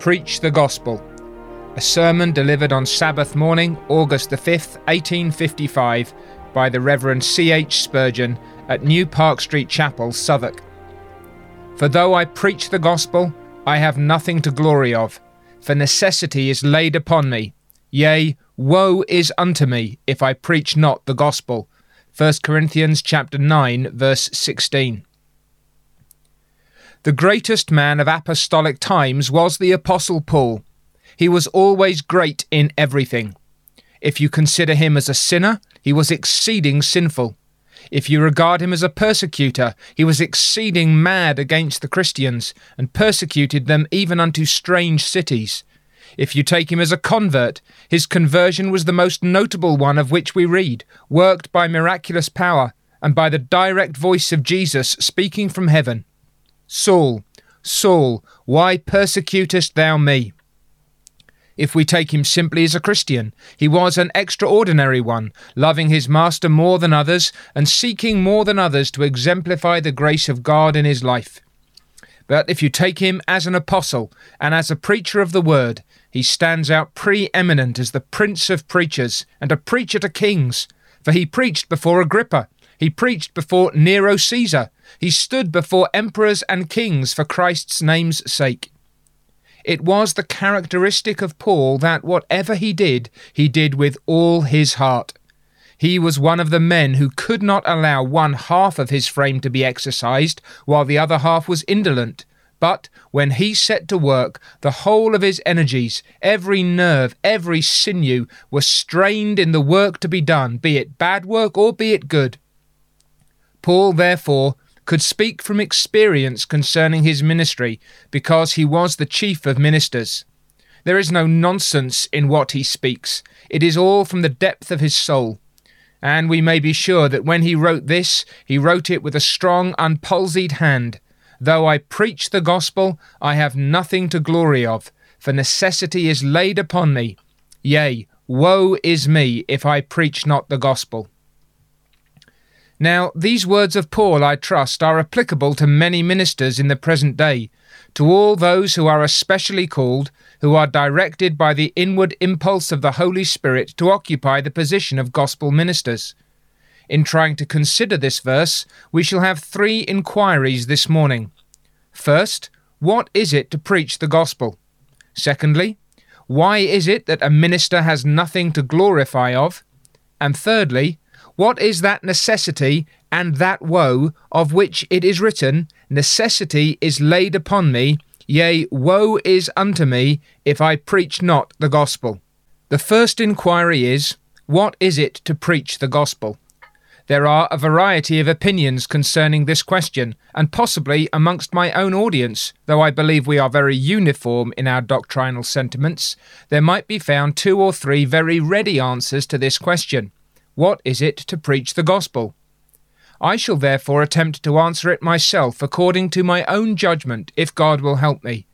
Preach the Gospel. A sermon delivered on Sabbath morning, August the 5th, 1855, by the Reverend C.H. Spurgeon at New Park Street Chapel, Southwark. For though I preach the Gospel, I have nothing to glory of, for necessity is laid upon me. Yea, woe is unto me if I preach not the Gospel. 1 Corinthians chapter 9 verse 16. The greatest man of apostolic times was the Apostle Paul. He was always great in everything. If you consider him as a sinner, he was exceeding sinful. If you regard him as a persecutor, he was exceeding mad against the Christians, and persecuted them even unto strange cities. If you take him as a convert, his conversion was the most notable one of which we read, worked by miraculous power, and by the direct voice of Jesus speaking from heaven. Saul, Saul, why persecutest thou me? If we take him simply as a Christian, he was an extraordinary one, loving his master more than others, and seeking more than others to exemplify the grace of God in his life. But if you take him as an apostle and as a preacher of the word, he stands out pre-eminent as the prince of preachers and a preacher to kings, for he preached before Agrippa, he preached before Nero Caesar. He stood before emperors and kings for Christ's name's sake. It was the characteristic of Paul that whatever he did, he did with all his heart. He was one of the men who could not allow one half of his frame to be exercised while the other half was indolent. But when he set to work, the whole of his energies, every nerve, every sinew, were strained in the work to be done, be it bad work or be it good. Paul, therefore, could speak from experience concerning his ministry because he was the chief of ministers. There is no nonsense in what he speaks, it is all from the depth of his soul. And we may be sure that when he wrote this, he wrote it with a strong, unpalsied hand. Though I preach the gospel, I have nothing to glory of, for necessity is laid upon me. Yea, woe is me if I preach not the gospel. Now, these words of Paul, I trust, are applicable to many ministers in the present day, to all those who are especially called, who are directed by the inward impulse of the Holy Spirit to occupy the position of gospel ministers. In trying to consider this verse, we shall have three inquiries this morning. First, what is it to preach the gospel? Secondly, why is it that a minister has nothing to glorify of? And thirdly, what is that necessity and that woe of which it is written, Necessity is laid upon me, yea, woe is unto me, if I preach not the gospel? The first inquiry is, What is it to preach the gospel? There are a variety of opinions concerning this question, and possibly amongst my own audience, though I believe we are very uniform in our doctrinal sentiments, there might be found two or three very ready answers to this question. What is it to preach the gospel? I shall therefore attempt to answer it myself according to my own judgment, if God will help me.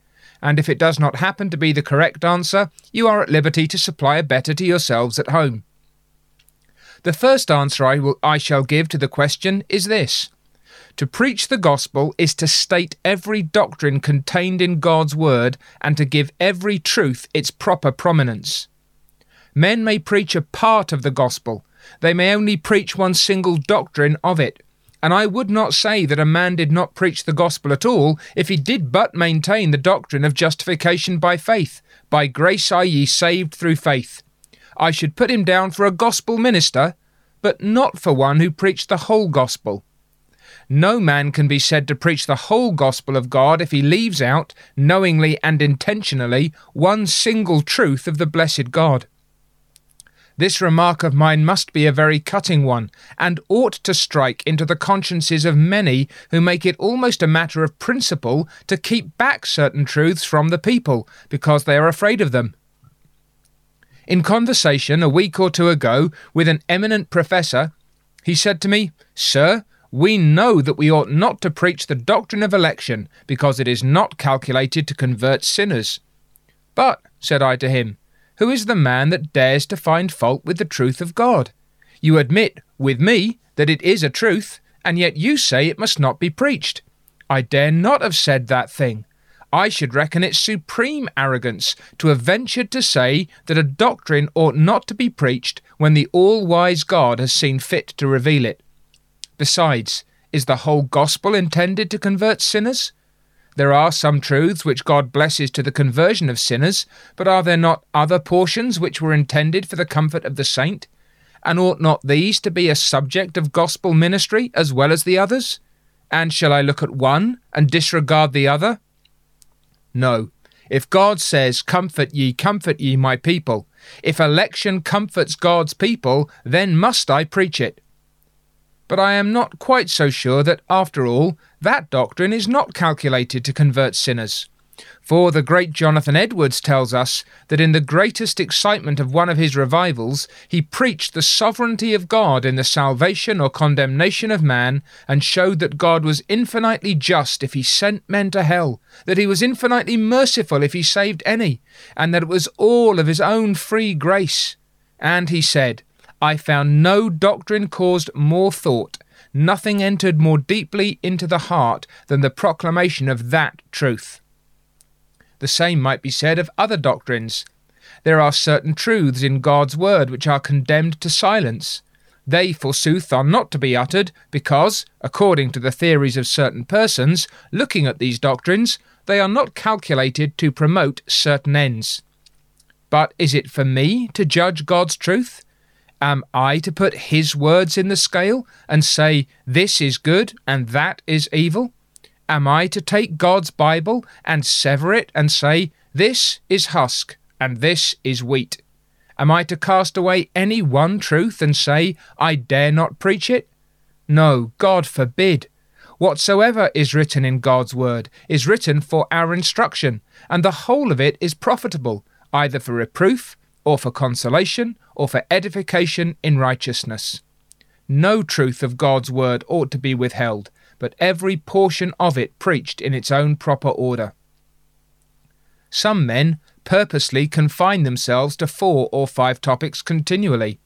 And if it does not happen to be the correct answer, you are at liberty to supply a better to yourselves at home. The first answer I, will, I shall give to the question is this To preach the gospel is to state every doctrine contained in God's word and to give every truth its proper prominence. Men may preach a part of the gospel, they may only preach one single doctrine of it. And I would not say that a man did not preach the gospel at all if he did but maintain the doctrine of justification by faith. By grace are ye saved through faith. I should put him down for a gospel minister, but not for one who preached the whole gospel. No man can be said to preach the whole gospel of God if he leaves out, knowingly and intentionally, one single truth of the blessed God. This remark of mine must be a very cutting one, and ought to strike into the consciences of many who make it almost a matter of principle to keep back certain truths from the people, because they are afraid of them. In conversation a week or two ago with an eminent professor, he said to me, Sir, we know that we ought not to preach the doctrine of election, because it is not calculated to convert sinners. But, said I to him, who is the man that dares to find fault with the truth of God? You admit, with me, that it is a truth, and yet you say it must not be preached. I dare not have said that thing. I should reckon it supreme arrogance to have ventured to say that a doctrine ought not to be preached when the all wise God has seen fit to reveal it. Besides, is the whole gospel intended to convert sinners? There are some truths which God blesses to the conversion of sinners, but are there not other portions which were intended for the comfort of the saint? And ought not these to be a subject of gospel ministry as well as the others? And shall I look at one and disregard the other? No. If God says, Comfort ye, comfort ye, my people, if election comforts God's people, then must I preach it. But I am not quite so sure that, after all, that doctrine is not calculated to convert sinners. For the great Jonathan Edwards tells us that in the greatest excitement of one of his revivals, he preached the sovereignty of God in the salvation or condemnation of man, and showed that God was infinitely just if he sent men to hell, that he was infinitely merciful if he saved any, and that it was all of his own free grace. And he said, I found no doctrine caused more thought, nothing entered more deeply into the heart than the proclamation of that truth. The same might be said of other doctrines. There are certain truths in God's word which are condemned to silence. They, forsooth, are not to be uttered, because, according to the theories of certain persons, looking at these doctrines, they are not calculated to promote certain ends. But is it for me to judge God's truth? Am I to put His words in the scale and say, this is good and that is evil? Am I to take God's Bible and sever it and say, This is husk and this is wheat? Am I to cast away any one truth and say, I dare not preach it? No, God forbid. Whatsoever is written in God's word is written for our instruction, and the whole of it is profitable, either for reproof, or for consolation, or for edification in righteousness. No truth of God's word ought to be withheld, but every portion of it preached in its own proper order. Some men purposely confine themselves to four or five topics continually.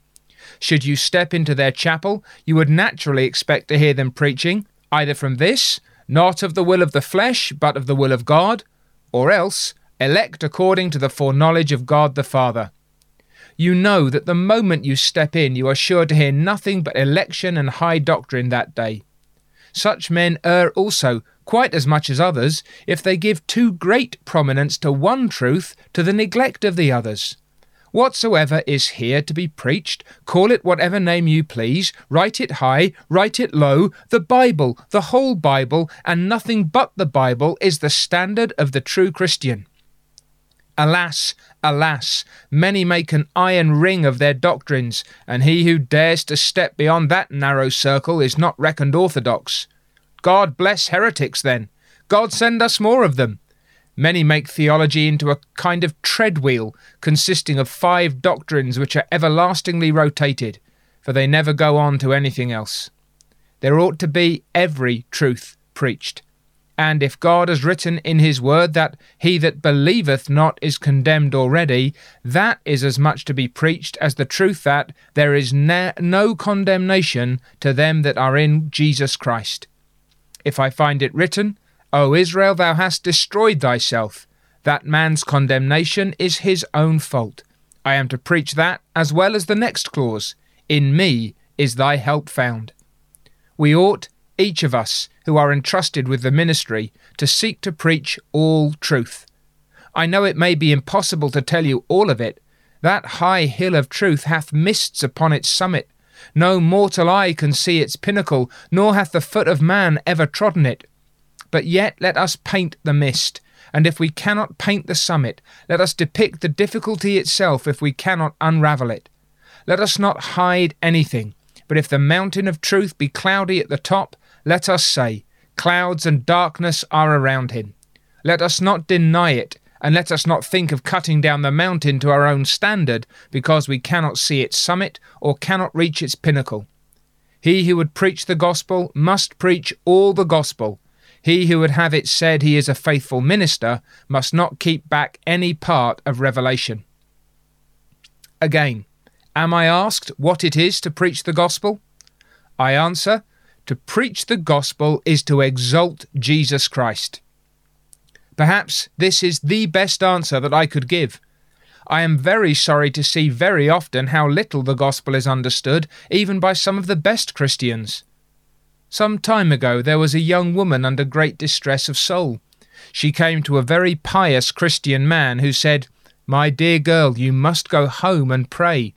Should you step into their chapel, you would naturally expect to hear them preaching either from this, not of the will of the flesh, but of the will of God, or else, elect according to the foreknowledge of God the Father. You know that the moment you step in, you are sure to hear nothing but election and high doctrine that day. Such men err also, quite as much as others, if they give too great prominence to one truth to the neglect of the others. Whatsoever is here to be preached, call it whatever name you please, write it high, write it low, the Bible, the whole Bible, and nothing but the Bible is the standard of the true Christian. Alas, alas, many make an iron ring of their doctrines, and he who dares to step beyond that narrow circle is not reckoned orthodox. God bless heretics, then. God send us more of them. Many make theology into a kind of treadwheel consisting of five doctrines which are everlastingly rotated, for they never go on to anything else. There ought to be every truth preached. And if God has written in his word that he that believeth not is condemned already, that is as much to be preached as the truth that there is no condemnation to them that are in Jesus Christ. If I find it written, O Israel, thou hast destroyed thyself, that man's condemnation is his own fault. I am to preach that as well as the next clause In me is thy help found. We ought, each of us, who are entrusted with the ministry to seek to preach all truth. I know it may be impossible to tell you all of it. That high hill of truth hath mists upon its summit. No mortal eye can see its pinnacle, nor hath the foot of man ever trodden it. But yet let us paint the mist, and if we cannot paint the summit, let us depict the difficulty itself if we cannot unravel it. Let us not hide anything, but if the mountain of truth be cloudy at the top, let us say, Clouds and darkness are around him. Let us not deny it, and let us not think of cutting down the mountain to our own standard because we cannot see its summit or cannot reach its pinnacle. He who would preach the gospel must preach all the gospel. He who would have it said he is a faithful minister must not keep back any part of revelation. Again, am I asked what it is to preach the gospel? I answer to preach the gospel is to exalt Jesus Christ. Perhaps this is the best answer that I could give. I am very sorry to see very often how little the gospel is understood, even by some of the best Christians. Some time ago there was a young woman under great distress of soul. She came to a very pious Christian man who said, My dear girl, you must go home and pray.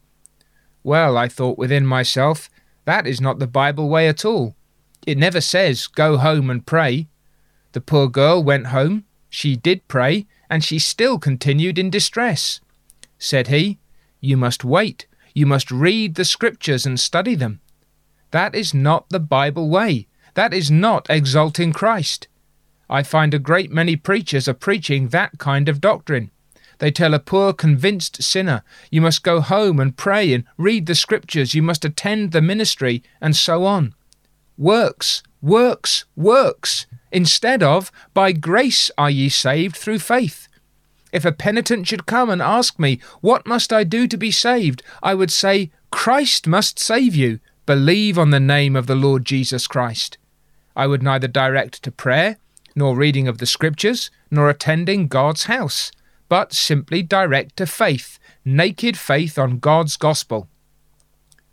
Well, I thought within myself, that is not the Bible way at all. It never says, Go home and pray. The poor girl went home, she did pray, and she still continued in distress. Said he, You must wait, you must read the Scriptures and study them. That is not the Bible way. That is not exalting Christ. I find a great many preachers are preaching that kind of doctrine. They tell a poor convinced sinner, You must go home and pray and read the Scriptures, you must attend the ministry, and so on. Works, works, works, instead of, By grace are ye saved through faith. If a penitent should come and ask me, What must I do to be saved? I would say, Christ must save you. Believe on the name of the Lord Jesus Christ. I would neither direct to prayer, nor reading of the Scriptures, nor attending God's house, but simply direct to faith, naked faith on God's gospel.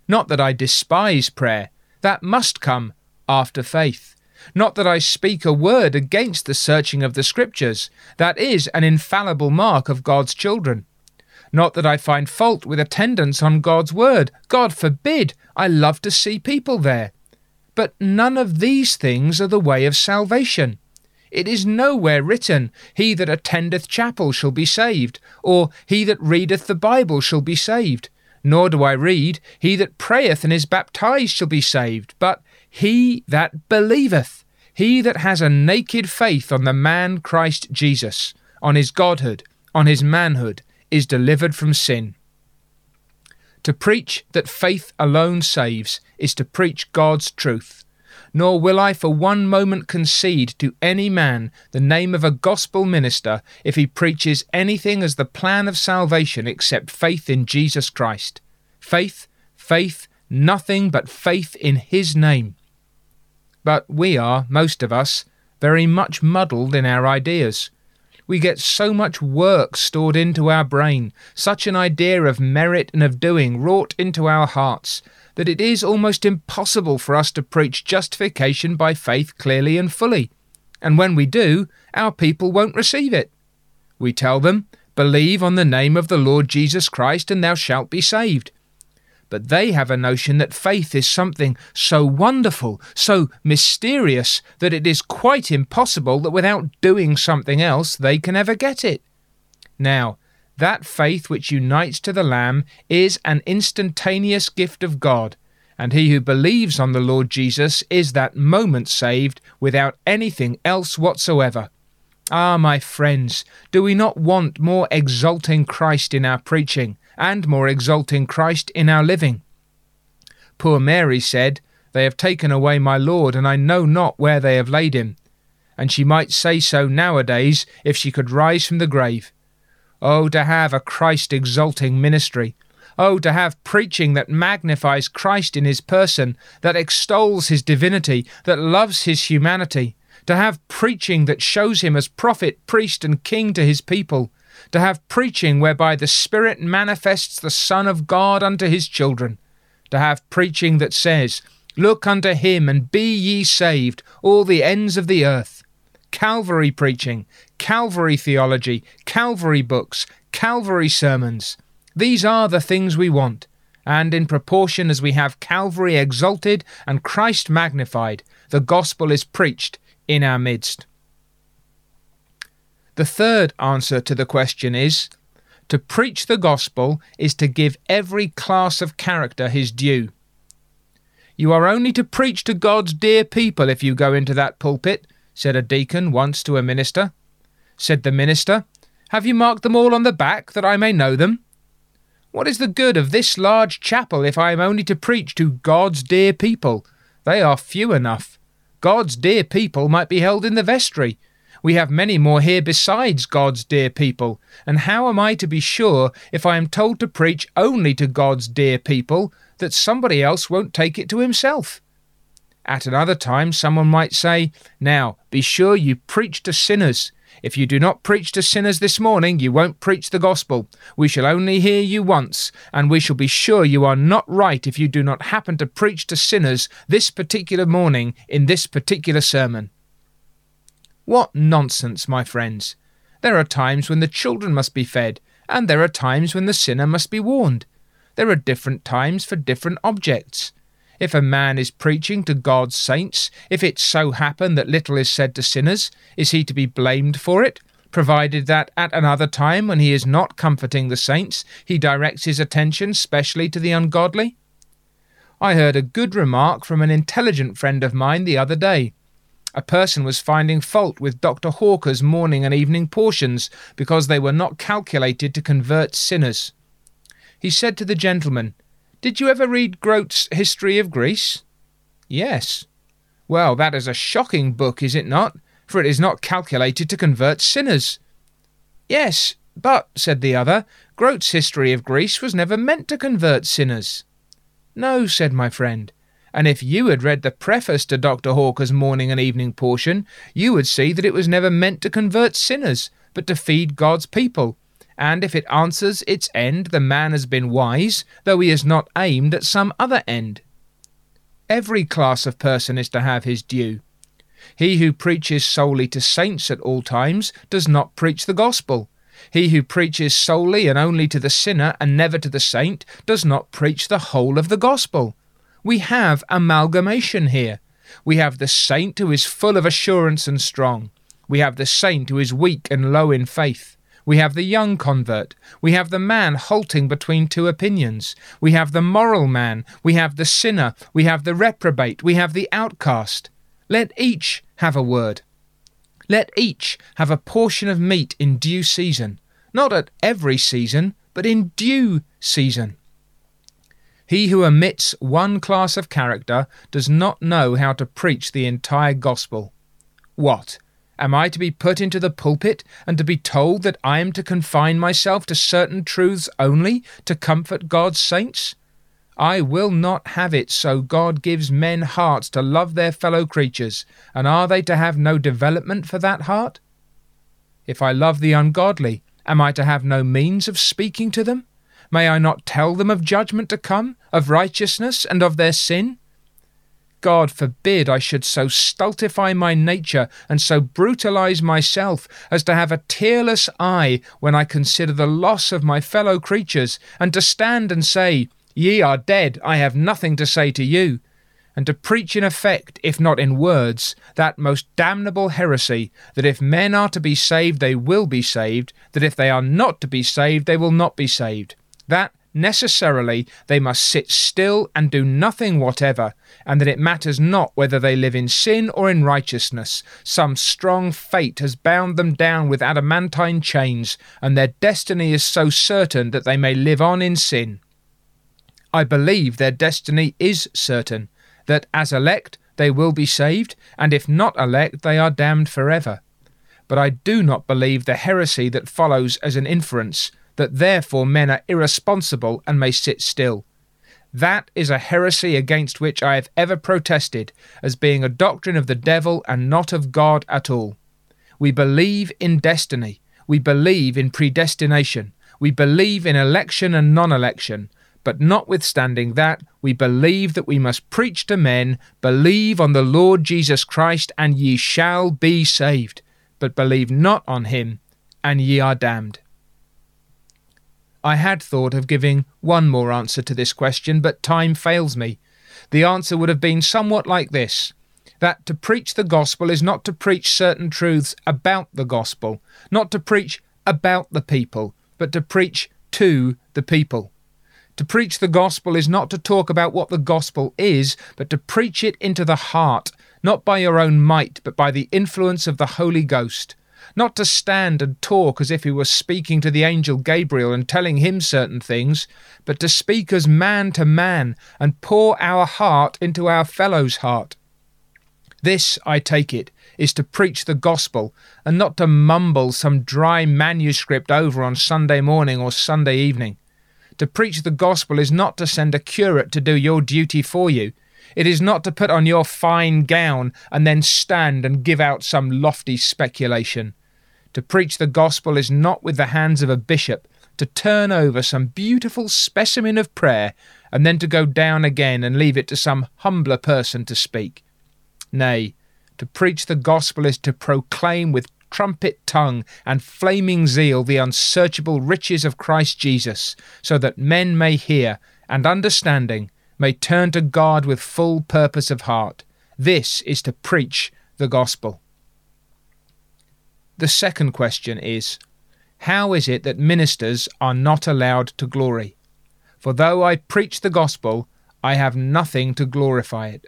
Not that I despise prayer, that must come after faith. Not that I speak a word against the searching of the Scriptures, that is an infallible mark of God's children. Not that I find fault with attendance on God's word. God forbid! I love to see people there. But none of these things are the way of salvation. It is nowhere written, He that attendeth chapel shall be saved, or He that readeth the Bible shall be saved. Nor do I read, He that prayeth and is baptized shall be saved, but He that believeth, he that has a naked faith on the man Christ Jesus, on his godhood, on his manhood, is delivered from sin. To preach that faith alone saves is to preach God's truth. Nor will I for one moment concede to any man the name of a gospel minister if he preaches anything as the plan of salvation except faith in Jesus Christ. Faith, faith, nothing but faith in his name. But we are, most of us, very much muddled in our ideas. We get so much work stored into our brain, such an idea of merit and of doing wrought into our hearts, that it is almost impossible for us to preach justification by faith clearly and fully. And when we do, our people won't receive it. We tell them, Believe on the name of the Lord Jesus Christ, and thou shalt be saved but they have a notion that faith is something so wonderful, so mysterious, that it is quite impossible that without doing something else they can ever get it. Now, that faith which unites to the Lamb is an instantaneous gift of God, and he who believes on the Lord Jesus is that moment saved without anything else whatsoever. Ah, my friends, do we not want more exalting Christ in our preaching? and more exalting Christ in our living. Poor Mary said, They have taken away my Lord, and I know not where they have laid him. And she might say so nowadays if she could rise from the grave. Oh, to have a Christ exalting ministry! Oh, to have preaching that magnifies Christ in his person, that extols his divinity, that loves his humanity! To have preaching that shows him as prophet, priest, and king to his people! to have preaching whereby the Spirit manifests the Son of God unto his children, to have preaching that says, Look unto him and be ye saved, all the ends of the earth. Calvary preaching, Calvary theology, Calvary books, Calvary sermons. These are the things we want, and in proportion as we have Calvary exalted and Christ magnified, the gospel is preached in our midst. The third answer to the question is to preach the gospel is to give every class of character his due. You are only to preach to God's dear people if you go into that pulpit, said a deacon once to a minister. Said the minister, Have you marked them all on the back that I may know them? What is the good of this large chapel if I am only to preach to God's dear people? They are few enough. God's dear people might be held in the vestry, we have many more here besides God's dear people, and how am I to be sure, if I am told to preach only to God's dear people, that somebody else won't take it to himself? At another time, someone might say, Now, be sure you preach to sinners. If you do not preach to sinners this morning, you won't preach the gospel. We shall only hear you once, and we shall be sure you are not right if you do not happen to preach to sinners this particular morning in this particular sermon. What nonsense, my friends! There are times when the children must be fed, and there are times when the sinner must be warned. There are different times for different objects. If a man is preaching to God's saints, if it so happen that little is said to sinners, is he to be blamed for it? Provided that at another time, when he is not comforting the saints, he directs his attention specially to the ungodly? I heard a good remark from an intelligent friend of mine the other day. A person was finding fault with Dr. Hawker's morning and evening portions because they were not calculated to convert sinners. He said to the gentleman, did you ever read Grote's History of Greece? Yes. Well, that is a shocking book, is it not? For it is not calculated to convert sinners. Yes, but, said the other, Grote's History of Greece was never meant to convert sinners. No, said my friend, and if you had read the preface to Dr. Hawker's morning and evening portion, you would see that it was never meant to convert sinners, but to feed God's people, and if it answers its end, the man has been wise, though he has not aimed at some other end. Every class of person is to have his due. He who preaches solely to saints at all times does not preach the gospel. He who preaches solely and only to the sinner and never to the saint does not preach the whole of the gospel. We have amalgamation here. We have the saint who is full of assurance and strong. We have the saint who is weak and low in faith. We have the young convert. We have the man halting between two opinions. We have the moral man. We have the sinner. We have the reprobate. We have the outcast. Let each have a word. Let each have a portion of meat in due season, not at every season, but in due season. He who omits one class of character does not know how to preach the entire gospel. What? Am I to be put into the pulpit and to be told that I am to confine myself to certain truths only to comfort God's saints? I will not have it so God gives men hearts to love their fellow creatures, and are they to have no development for that heart? If I love the ungodly, am I to have no means of speaking to them? May I not tell them of judgment to come, of righteousness, and of their sin? God forbid I should so stultify my nature and so brutalize myself as to have a tearless eye when I consider the loss of my fellow creatures, and to stand and say, Ye are dead, I have nothing to say to you, and to preach in effect, if not in words, that most damnable heresy, that if men are to be saved, they will be saved, that if they are not to be saved, they will not be saved. That necessarily they must sit still and do nothing whatever, and that it matters not whether they live in sin or in righteousness. Some strong fate has bound them down with adamantine chains, and their destiny is so certain that they may live on in sin. I believe their destiny is certain, that as elect they will be saved, and if not elect they are damned forever. But I do not believe the heresy that follows as an inference that therefore men are irresponsible and may sit still. That is a heresy against which I have ever protested as being a doctrine of the devil and not of God at all. We believe in destiny. We believe in predestination. We believe in election and non election. But notwithstanding that, we believe that we must preach to men, believe on the Lord Jesus Christ, and ye shall be saved. But believe not on him, and ye are damned. I had thought of giving one more answer to this question, but time fails me. The answer would have been somewhat like this that to preach the gospel is not to preach certain truths about the gospel, not to preach about the people, but to preach to the people. To preach the gospel is not to talk about what the gospel is, but to preach it into the heart, not by your own might, but by the influence of the Holy Ghost not to stand and talk as if he were speaking to the angel Gabriel and telling him certain things, but to speak as man to man and pour our heart into our fellow's heart. This, I take it, is to preach the gospel and not to mumble some dry manuscript over on Sunday morning or Sunday evening. To preach the gospel is not to send a curate to do your duty for you. It is not to put on your fine gown and then stand and give out some lofty speculation. To preach the gospel is not with the hands of a bishop, to turn over some beautiful specimen of prayer and then to go down again and leave it to some humbler person to speak. Nay, to preach the gospel is to proclaim with trumpet tongue and flaming zeal the unsearchable riches of Christ Jesus, so that men may hear and understanding may turn to God with full purpose of heart. This is to preach the gospel. The second question is How is it that ministers are not allowed to glory? For though I preach the gospel, I have nothing to glorify it.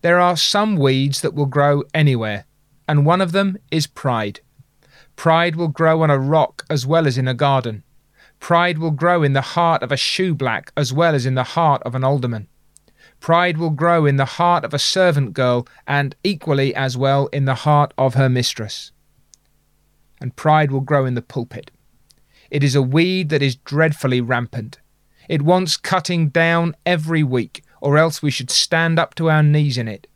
There are some weeds that will grow anywhere, and one of them is pride. Pride will grow on a rock as well as in a garden. Pride will grow in the heart of a shoeblack as well as in the heart of an alderman. Pride will grow in the heart of a servant girl and equally as well in the heart of her mistress. And pride will grow in the pulpit. It is a weed that is dreadfully rampant. It wants cutting down every week, or else we should stand up to our knees in it.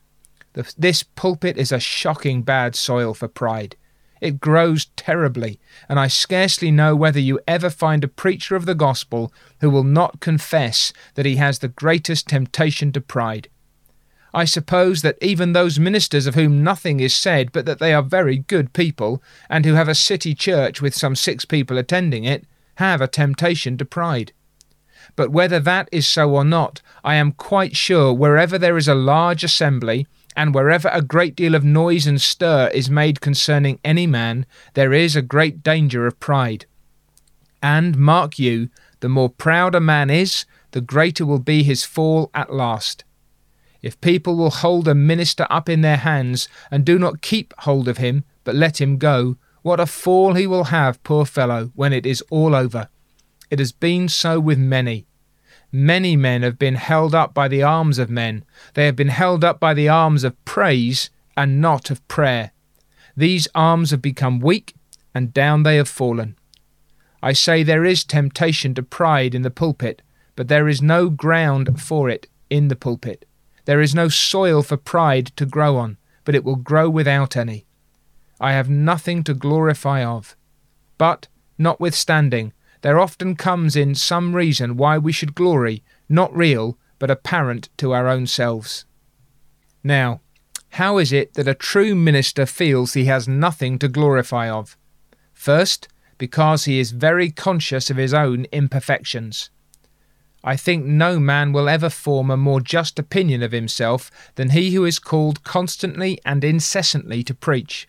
This pulpit is a shocking bad soil for pride. It grows terribly, and I scarcely know whether you ever find a preacher of the gospel who will not confess that he has the greatest temptation to pride. I suppose that even those ministers of whom nothing is said but that they are very good people, and who have a city church with some six people attending it, have a temptation to pride. But whether that is so or not, I am quite sure wherever there is a large assembly, and wherever a great deal of noise and stir is made concerning any man, there is a great danger of pride. And mark you, the more proud a man is, the greater will be his fall at last. If people will hold a minister up in their hands, and do not keep hold of him, but let him go, what a fall he will have, poor fellow, when it is all over. It has been so with many. Many men have been held up by the arms of men. They have been held up by the arms of praise and not of prayer. These arms have become weak, and down they have fallen. I say there is temptation to pride in the pulpit, but there is no ground for it in the pulpit. There is no soil for pride to grow on, but it will grow without any. I have nothing to glorify of. But, notwithstanding, there often comes in some reason why we should glory, not real, but apparent to our own selves. Now, how is it that a true minister feels he has nothing to glorify of? First, because he is very conscious of his own imperfections. I think no man will ever form a more just opinion of himself than he who is called constantly and incessantly to preach.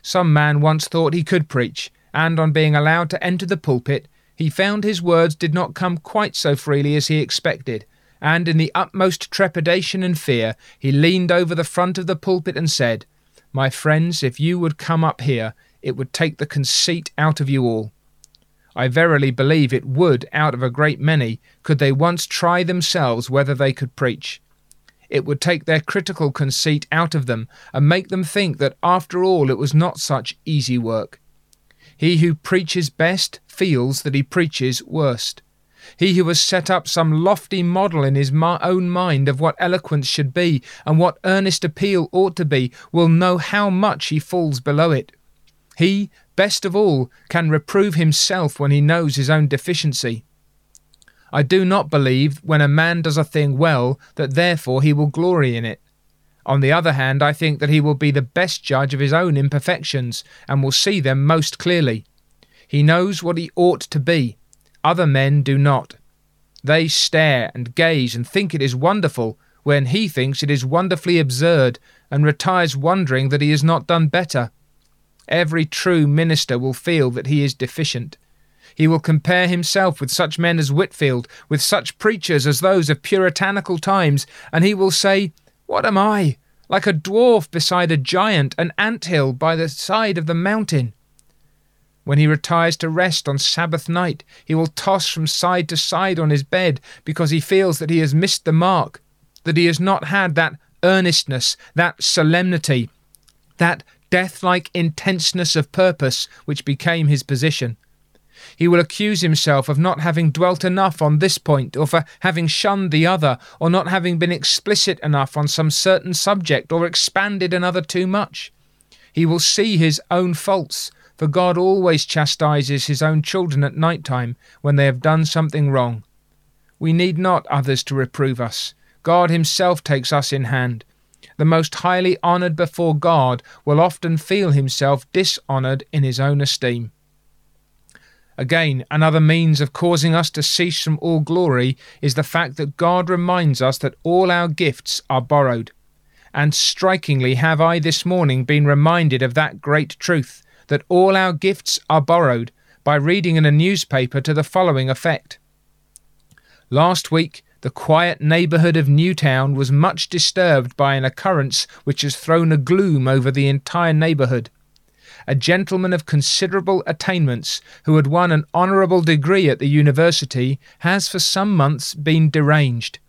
Some man once thought he could preach, and on being allowed to enter the pulpit, he found his words did not come quite so freely as he expected, and in the utmost trepidation and fear, he leaned over the front of the pulpit and said, My friends, if you would come up here, it would take the conceit out of you all. I verily believe it would out of a great many, could they once try themselves whether they could preach. It would take their critical conceit out of them, and make them think that after all it was not such easy work. He who preaches best feels that he preaches worst. He who has set up some lofty model in his own mind of what eloquence should be and what earnest appeal ought to be will know how much he falls below it. He, best of all, can reprove himself when he knows his own deficiency. I do not believe when a man does a thing well that therefore he will glory in it. On the other hand, I think that he will be the best judge of his own imperfections, and will see them most clearly. He knows what he ought to be. Other men do not. They stare and gaze and think it is wonderful, when he thinks it is wonderfully absurd, and retires wondering that he has not done better. Every true minister will feel that he is deficient. He will compare himself with such men as Whitfield, with such preachers as those of puritanical times, and he will say, what am I? Like a dwarf beside a giant, an ant hill by the side of the mountain. When he retires to rest on Sabbath night, he will toss from side to side on his bed because he feels that he has missed the mark, that he has not had that earnestness, that solemnity, that death like intenseness of purpose which became his position. He will accuse himself of not having dwelt enough on this point, or for having shunned the other, or not having been explicit enough on some certain subject, or expanded another too much. He will see his own faults, for God always chastises his own children at night time when they have done something wrong. We need not others to reprove us. God himself takes us in hand. The most highly honoured before God will often feel himself dishonoured in his own esteem. Again, another means of causing us to cease from all glory is the fact that God reminds us that all our gifts are borrowed. And strikingly have I this morning been reminded of that great truth that all our gifts are borrowed by reading in a newspaper to the following effect. Last week, the quiet neighbourhood of Newtown was much disturbed by an occurrence which has thrown a gloom over the entire neighbourhood. A gentleman of considerable attainments, who had won an honourable degree at the university, has for some months been deranged.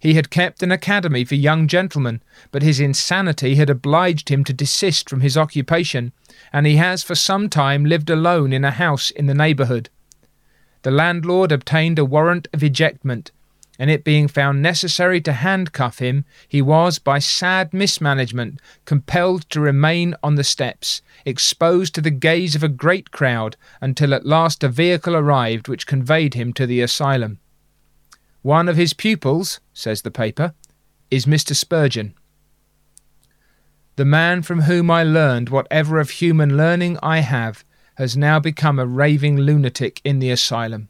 He had kept an academy for young gentlemen, but his insanity had obliged him to desist from his occupation, and he has for some time lived alone in a house in the neighbourhood. The landlord obtained a warrant of ejectment, and it being found necessary to handcuff him, he was, by sad mismanagement, compelled to remain on the steps, exposed to the gaze of a great crowd, until at last a vehicle arrived which conveyed him to the asylum. One of his pupils, says the paper, is Mr. Spurgeon. The man from whom I learned whatever of human learning I have has now become a raving lunatic in the asylum.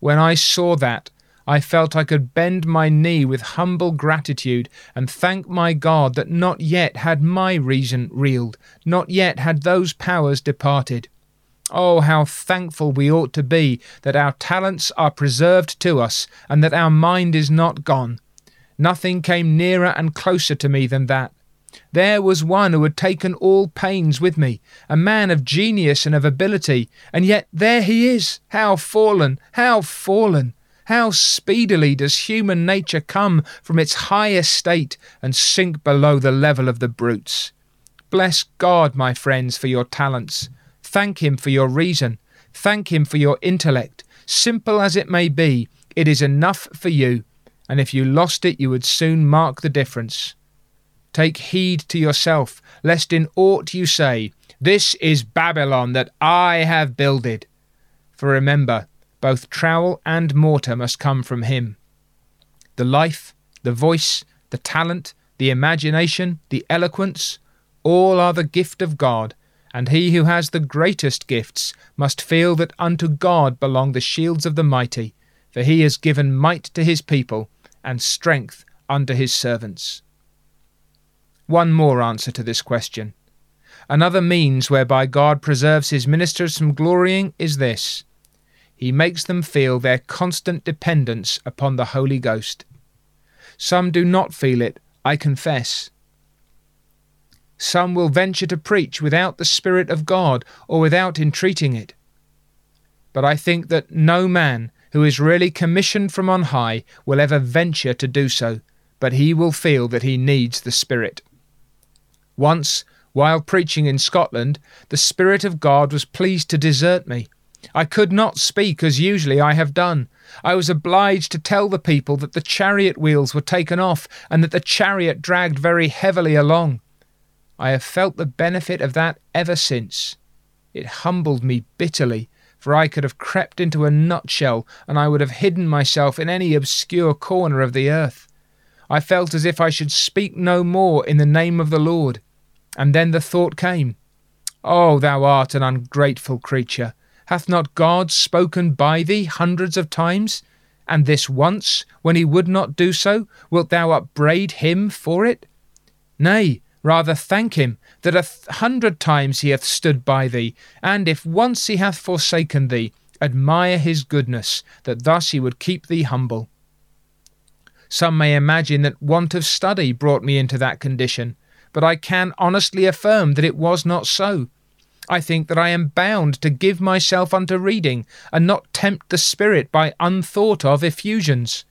When I saw that, I felt I could bend my knee with humble gratitude and thank my God that not yet had my reason reeled, not yet had those powers departed. Oh, how thankful we ought to be that our talents are preserved to us and that our mind is not gone. Nothing came nearer and closer to me than that. There was one who had taken all pains with me, a man of genius and of ability, and yet there he is. How fallen, how fallen! How speedily does human nature come from its high estate and sink below the level of the brutes! Bless God, my friends, for your talents. Thank Him for your reason. Thank Him for your intellect. Simple as it may be, it is enough for you, and if you lost it, you would soon mark the difference. Take heed to yourself, lest in aught you say, This is Babylon that I have builded. For remember, both trowel and mortar must come from Him. The life, the voice, the talent, the imagination, the eloquence, all are the gift of God and he who has the greatest gifts must feel that unto God belong the shields of the mighty, for he has given might to his people, and strength unto his servants. One more answer to this question. Another means whereby God preserves his ministers from glorying is this He makes them feel their constant dependence upon the Holy Ghost. Some do not feel it, I confess. Some will venture to preach without the Spirit of God or without entreating it. But I think that no man who is really commissioned from on high will ever venture to do so, but he will feel that he needs the Spirit. Once, while preaching in Scotland, the Spirit of God was pleased to desert me. I could not speak as usually I have done. I was obliged to tell the people that the chariot wheels were taken off and that the chariot dragged very heavily along. I have felt the benefit of that ever since. It humbled me bitterly, for I could have crept into a nutshell and I would have hidden myself in any obscure corner of the earth. I felt as if I should speak no more in the name of the Lord. And then the thought came, Oh, thou art an ungrateful creature. Hath not God spoken by thee hundreds of times? And this once, when he would not do so, wilt thou upbraid him for it? Nay, Rather thank him that a hundred times he hath stood by thee, and if once he hath forsaken thee, admire his goodness, that thus he would keep thee humble. Some may imagine that want of study brought me into that condition, but I can honestly affirm that it was not so. I think that I am bound to give myself unto reading, and not tempt the spirit by unthought of effusions.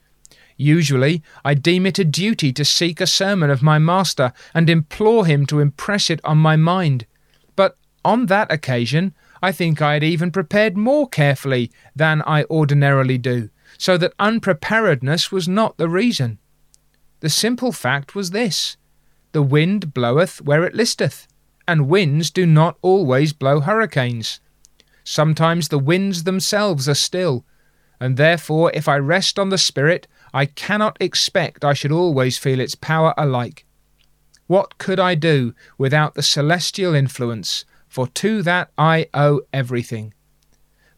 Usually, I deem it a duty to seek a sermon of my master and implore him to impress it on my mind. But on that occasion, I think I had even prepared more carefully than I ordinarily do, so that unpreparedness was not the reason. The simple fact was this the wind bloweth where it listeth, and winds do not always blow hurricanes. Sometimes the winds themselves are still, and therefore, if I rest on the Spirit, I cannot expect I should always feel its power alike. What could I do without the celestial influence? For to that I owe everything.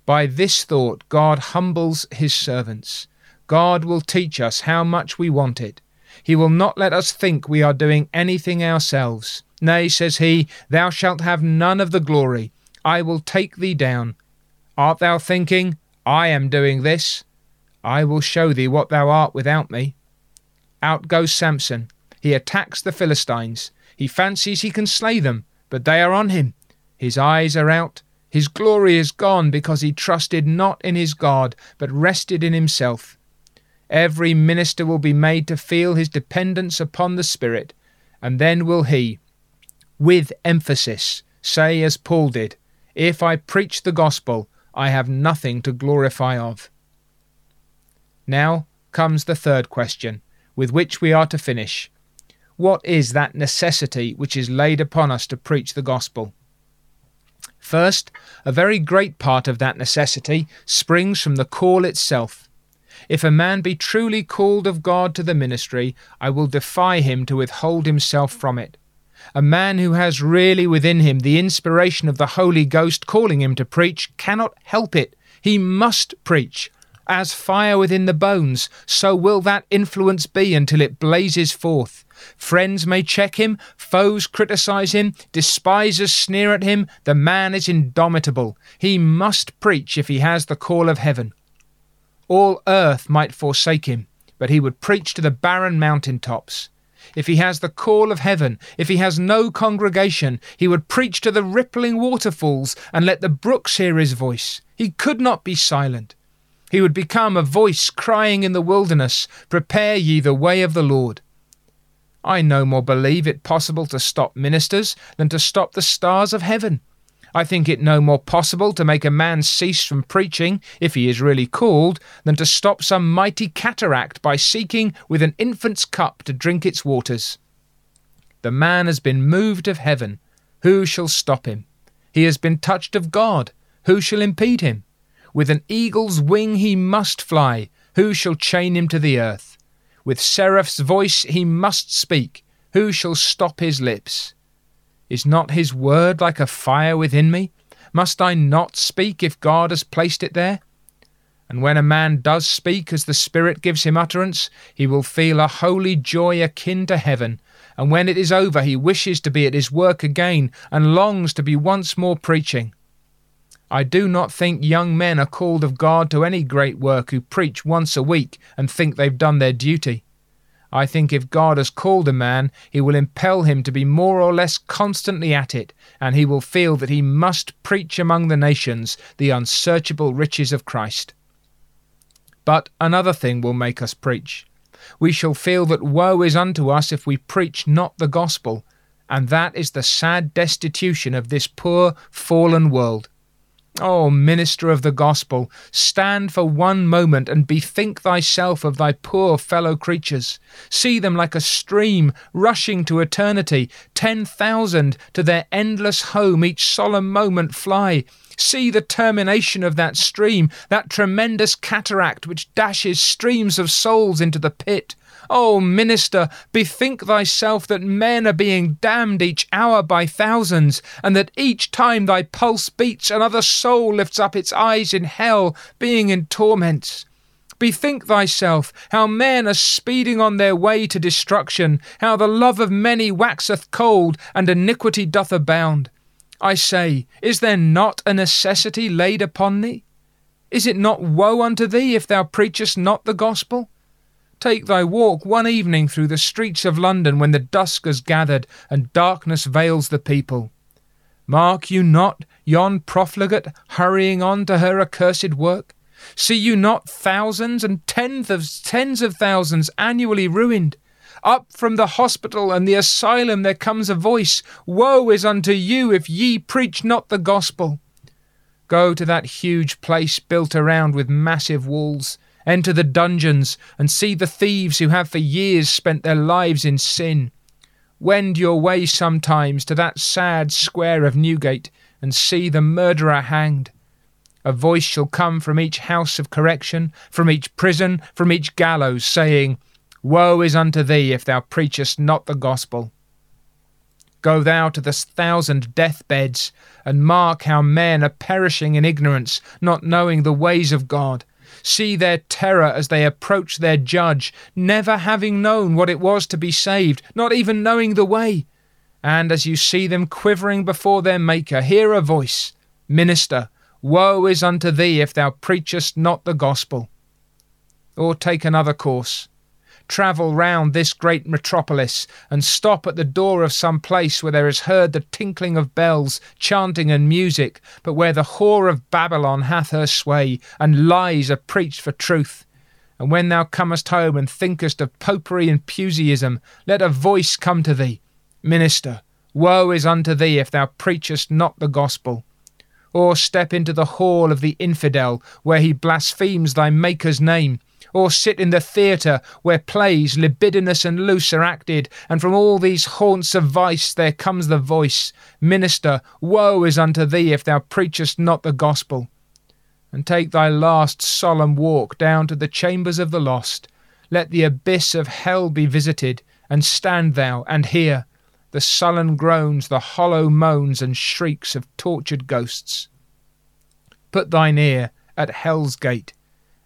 By this thought, God humbles his servants. God will teach us how much we want it. He will not let us think we are doing anything ourselves. Nay, says he, Thou shalt have none of the glory. I will take thee down. Art thou thinking, I am doing this? I will show thee what thou art without me. Out goes Samson. He attacks the Philistines. He fancies he can slay them, but they are on him. His eyes are out. His glory is gone because he trusted not in his God, but rested in himself. Every minister will be made to feel his dependence upon the Spirit, and then will he, with emphasis, say as Paul did, If I preach the gospel, I have nothing to glorify of. Now comes the third question, with which we are to finish. What is that necessity which is laid upon us to preach the gospel? First, a very great part of that necessity springs from the call itself. If a man be truly called of God to the ministry, I will defy him to withhold himself from it. A man who has really within him the inspiration of the Holy Ghost calling him to preach cannot help it. He must preach. As fire within the bones, so will that influence be until it blazes forth. Friends may check him, foes criticize him, despisers sneer at him. The man is indomitable. He must preach if he has the call of heaven. All earth might forsake him, but he would preach to the barren mountain tops. If he has the call of heaven, if he has no congregation, he would preach to the rippling waterfalls and let the brooks hear his voice. He could not be silent. He would become a voice crying in the wilderness, Prepare ye the way of the Lord. I no more believe it possible to stop ministers than to stop the stars of heaven. I think it no more possible to make a man cease from preaching, if he is really called, than to stop some mighty cataract by seeking with an infant's cup to drink its waters. The man has been moved of heaven. Who shall stop him? He has been touched of God. Who shall impede him? With an eagle's wing he must fly. Who shall chain him to the earth? With seraph's voice he must speak. Who shall stop his lips? Is not his word like a fire within me? Must I not speak if God has placed it there? And when a man does speak as the Spirit gives him utterance, he will feel a holy joy akin to heaven. And when it is over, he wishes to be at his work again and longs to be once more preaching. I do not think young men are called of God to any great work who preach once a week and think they've done their duty. I think if God has called a man, he will impel him to be more or less constantly at it, and he will feel that he must preach among the nations the unsearchable riches of Christ. But another thing will make us preach. We shall feel that woe is unto us if we preach not the gospel, and that is the sad destitution of this poor, fallen world. O oh, minister of the gospel, stand for one moment and bethink thyself of thy poor fellow creatures. See them like a stream rushing to eternity, ten thousand to their endless home each solemn moment fly. See the termination of that stream, that tremendous cataract which dashes streams of souls into the pit. O minister, bethink thyself that men are being damned each hour by thousands, and that each time thy pulse beats another soul lifts up its eyes in hell, being in torments. Bethink thyself how men are speeding on their way to destruction, how the love of many waxeth cold, and iniquity doth abound. I say, is there not a necessity laid upon thee? Is it not woe unto thee if thou preachest not the gospel? Take thy walk one evening through the streets of London when the dusk has gathered and darkness veils the people. Mark you not yon profligate hurrying on to her accursed work? See you not thousands and tens of tens of thousands annually ruined? Up from the hospital and the asylum there comes a voice Woe is unto you if ye preach not the gospel. Go to that huge place built around with massive walls Enter the dungeons and see the thieves who have for years spent their lives in sin. Wend your way sometimes to that sad square of Newgate and see the murderer hanged. A voice shall come from each house of correction, from each prison, from each gallows, saying, Woe is unto thee if thou preachest not the gospel. Go thou to the thousand deathbeds, and mark how men are perishing in ignorance, not knowing the ways of God. See their terror as they approach their judge, never having known what it was to be saved, not even knowing the way. And as you see them quivering before their Maker, hear a voice Minister, woe is unto thee if thou preachest not the gospel. Or take another course travel round this great metropolis, and stop at the door of some place where there is heard the tinkling of bells, chanting and music, but where the whore of Babylon hath her sway, and lies are preached for truth. And when thou comest home and thinkest of popery and Puseyism, let a voice come to thee Minister, woe is unto thee if thou preachest not the gospel. Or step into the hall of the infidel, where he blasphemes thy Maker's name or sit in the theatre where plays libidinous and loose are acted, and from all these haunts of vice there comes the voice, Minister, woe is unto thee if thou preachest not the gospel. And take thy last solemn walk down to the chambers of the lost. Let the abyss of hell be visited, and stand thou and hear the sullen groans, the hollow moans and shrieks of tortured ghosts. Put thine ear at hell's gate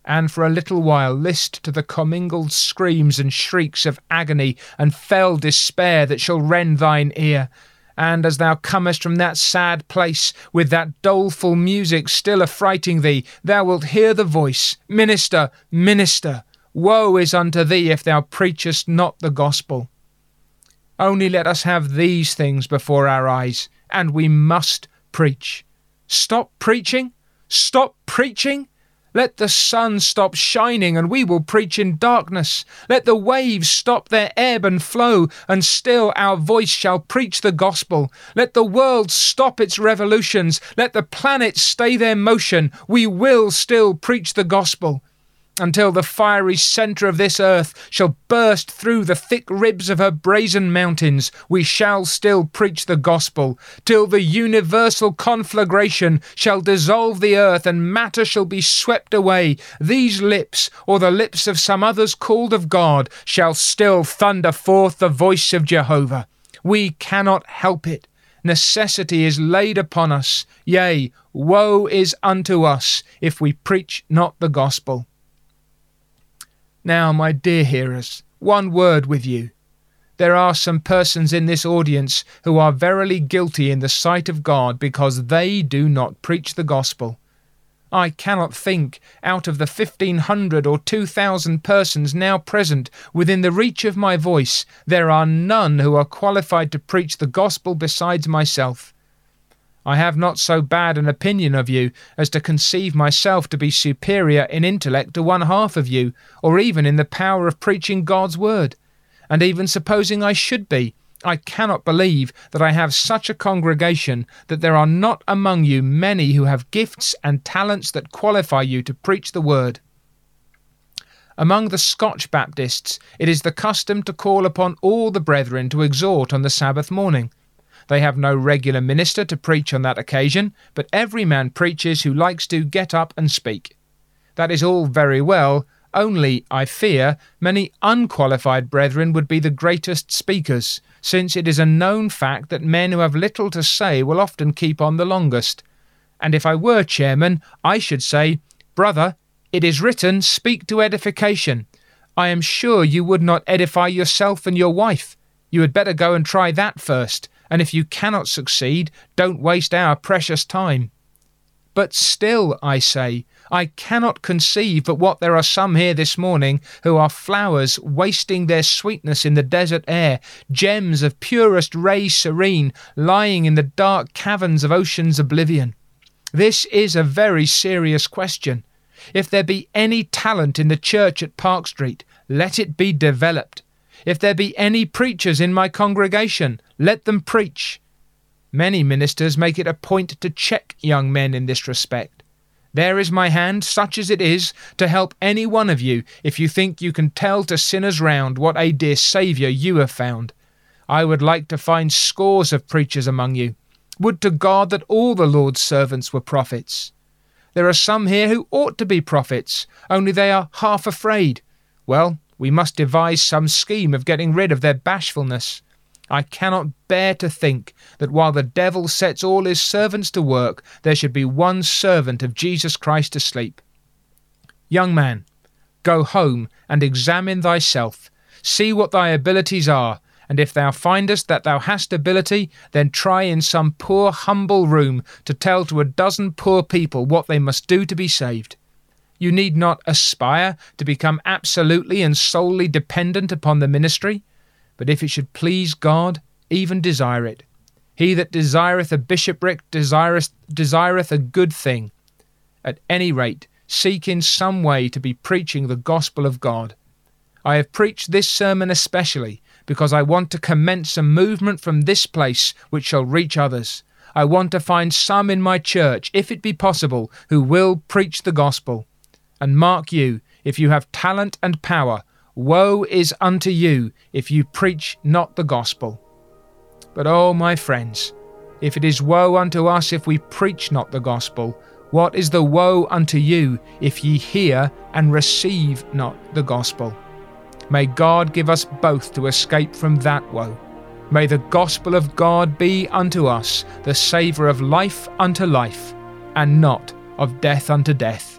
and for a little while list to the commingled screams and shrieks of agony and fell despair that shall rend thine ear. And as thou comest from that sad place, with that doleful music still affrighting thee, thou wilt hear the voice, Minister, Minister, woe is unto thee if thou preachest not the gospel. Only let us have these things before our eyes, and we must preach. Stop preaching? Stop preaching? Let the sun stop shining, and we will preach in darkness. Let the waves stop their ebb and flow, and still our voice shall preach the gospel. Let the world stop its revolutions. Let the planets stay their motion. We will still preach the gospel until the fiery centre of this earth shall burst through the thick ribs of her brazen mountains, we shall still preach the gospel, till the universal conflagration shall dissolve the earth and matter shall be swept away. These lips, or the lips of some others called of God, shall still thunder forth the voice of Jehovah. We cannot help it. Necessity is laid upon us. Yea, woe is unto us if we preach not the gospel. Now, my dear hearers, one word with you. There are some persons in this audience who are verily guilty in the sight of God because they do not preach the gospel. I cannot think, out of the fifteen hundred or two thousand persons now present within the reach of my voice, there are none who are qualified to preach the gospel besides myself. I have not so bad an opinion of you as to conceive myself to be superior in intellect to one half of you, or even in the power of preaching God's word. And even supposing I should be, I cannot believe that I have such a congregation that there are not among you many who have gifts and talents that qualify you to preach the word. Among the Scotch Baptists, it is the custom to call upon all the brethren to exhort on the Sabbath morning. They have no regular minister to preach on that occasion, but every man preaches who likes to get up and speak. That is all very well, only, I fear, many unqualified brethren would be the greatest speakers, since it is a known fact that men who have little to say will often keep on the longest. And if I were chairman, I should say, Brother, it is written, Speak to edification. I am sure you would not edify yourself and your wife. You had better go and try that first, and if you cannot succeed, don't waste our precious time. But still, I say, I cannot conceive but what there are some here this morning who are flowers wasting their sweetness in the desert air, gems of purest ray serene lying in the dark caverns of ocean's oblivion. This is a very serious question. If there be any talent in the church at Park Street, let it be developed. If there be any preachers in my congregation, let them preach. Many ministers make it a point to check young men in this respect. There is my hand, such as it is, to help any one of you if you think you can tell to sinners round what a dear Saviour you have found. I would like to find scores of preachers among you. Would to God that all the Lord's servants were prophets. There are some here who ought to be prophets, only they are half afraid. Well, we must devise some scheme of getting rid of their bashfulness. I cannot bear to think that while the devil sets all his servants to work, there should be one servant of Jesus Christ asleep. Young man, go home and examine thyself, see what thy abilities are, and if thou findest that thou hast ability, then try in some poor humble room to tell to a dozen poor people what they must do to be saved. You need not aspire to become absolutely and solely dependent upon the ministry, but if it should please God, even desire it. He that desireth a bishopric desireth, desireth a good thing. At any rate, seek in some way to be preaching the gospel of God. I have preached this sermon especially because I want to commence a movement from this place which shall reach others. I want to find some in my church, if it be possible, who will preach the gospel. And mark you, if you have talent and power, woe is unto you if you preach not the gospel. But, oh, my friends, if it is woe unto us if we preach not the gospel, what is the woe unto you if ye hear and receive not the gospel? May God give us both to escape from that woe. May the gospel of God be unto us the savour of life unto life, and not of death unto death.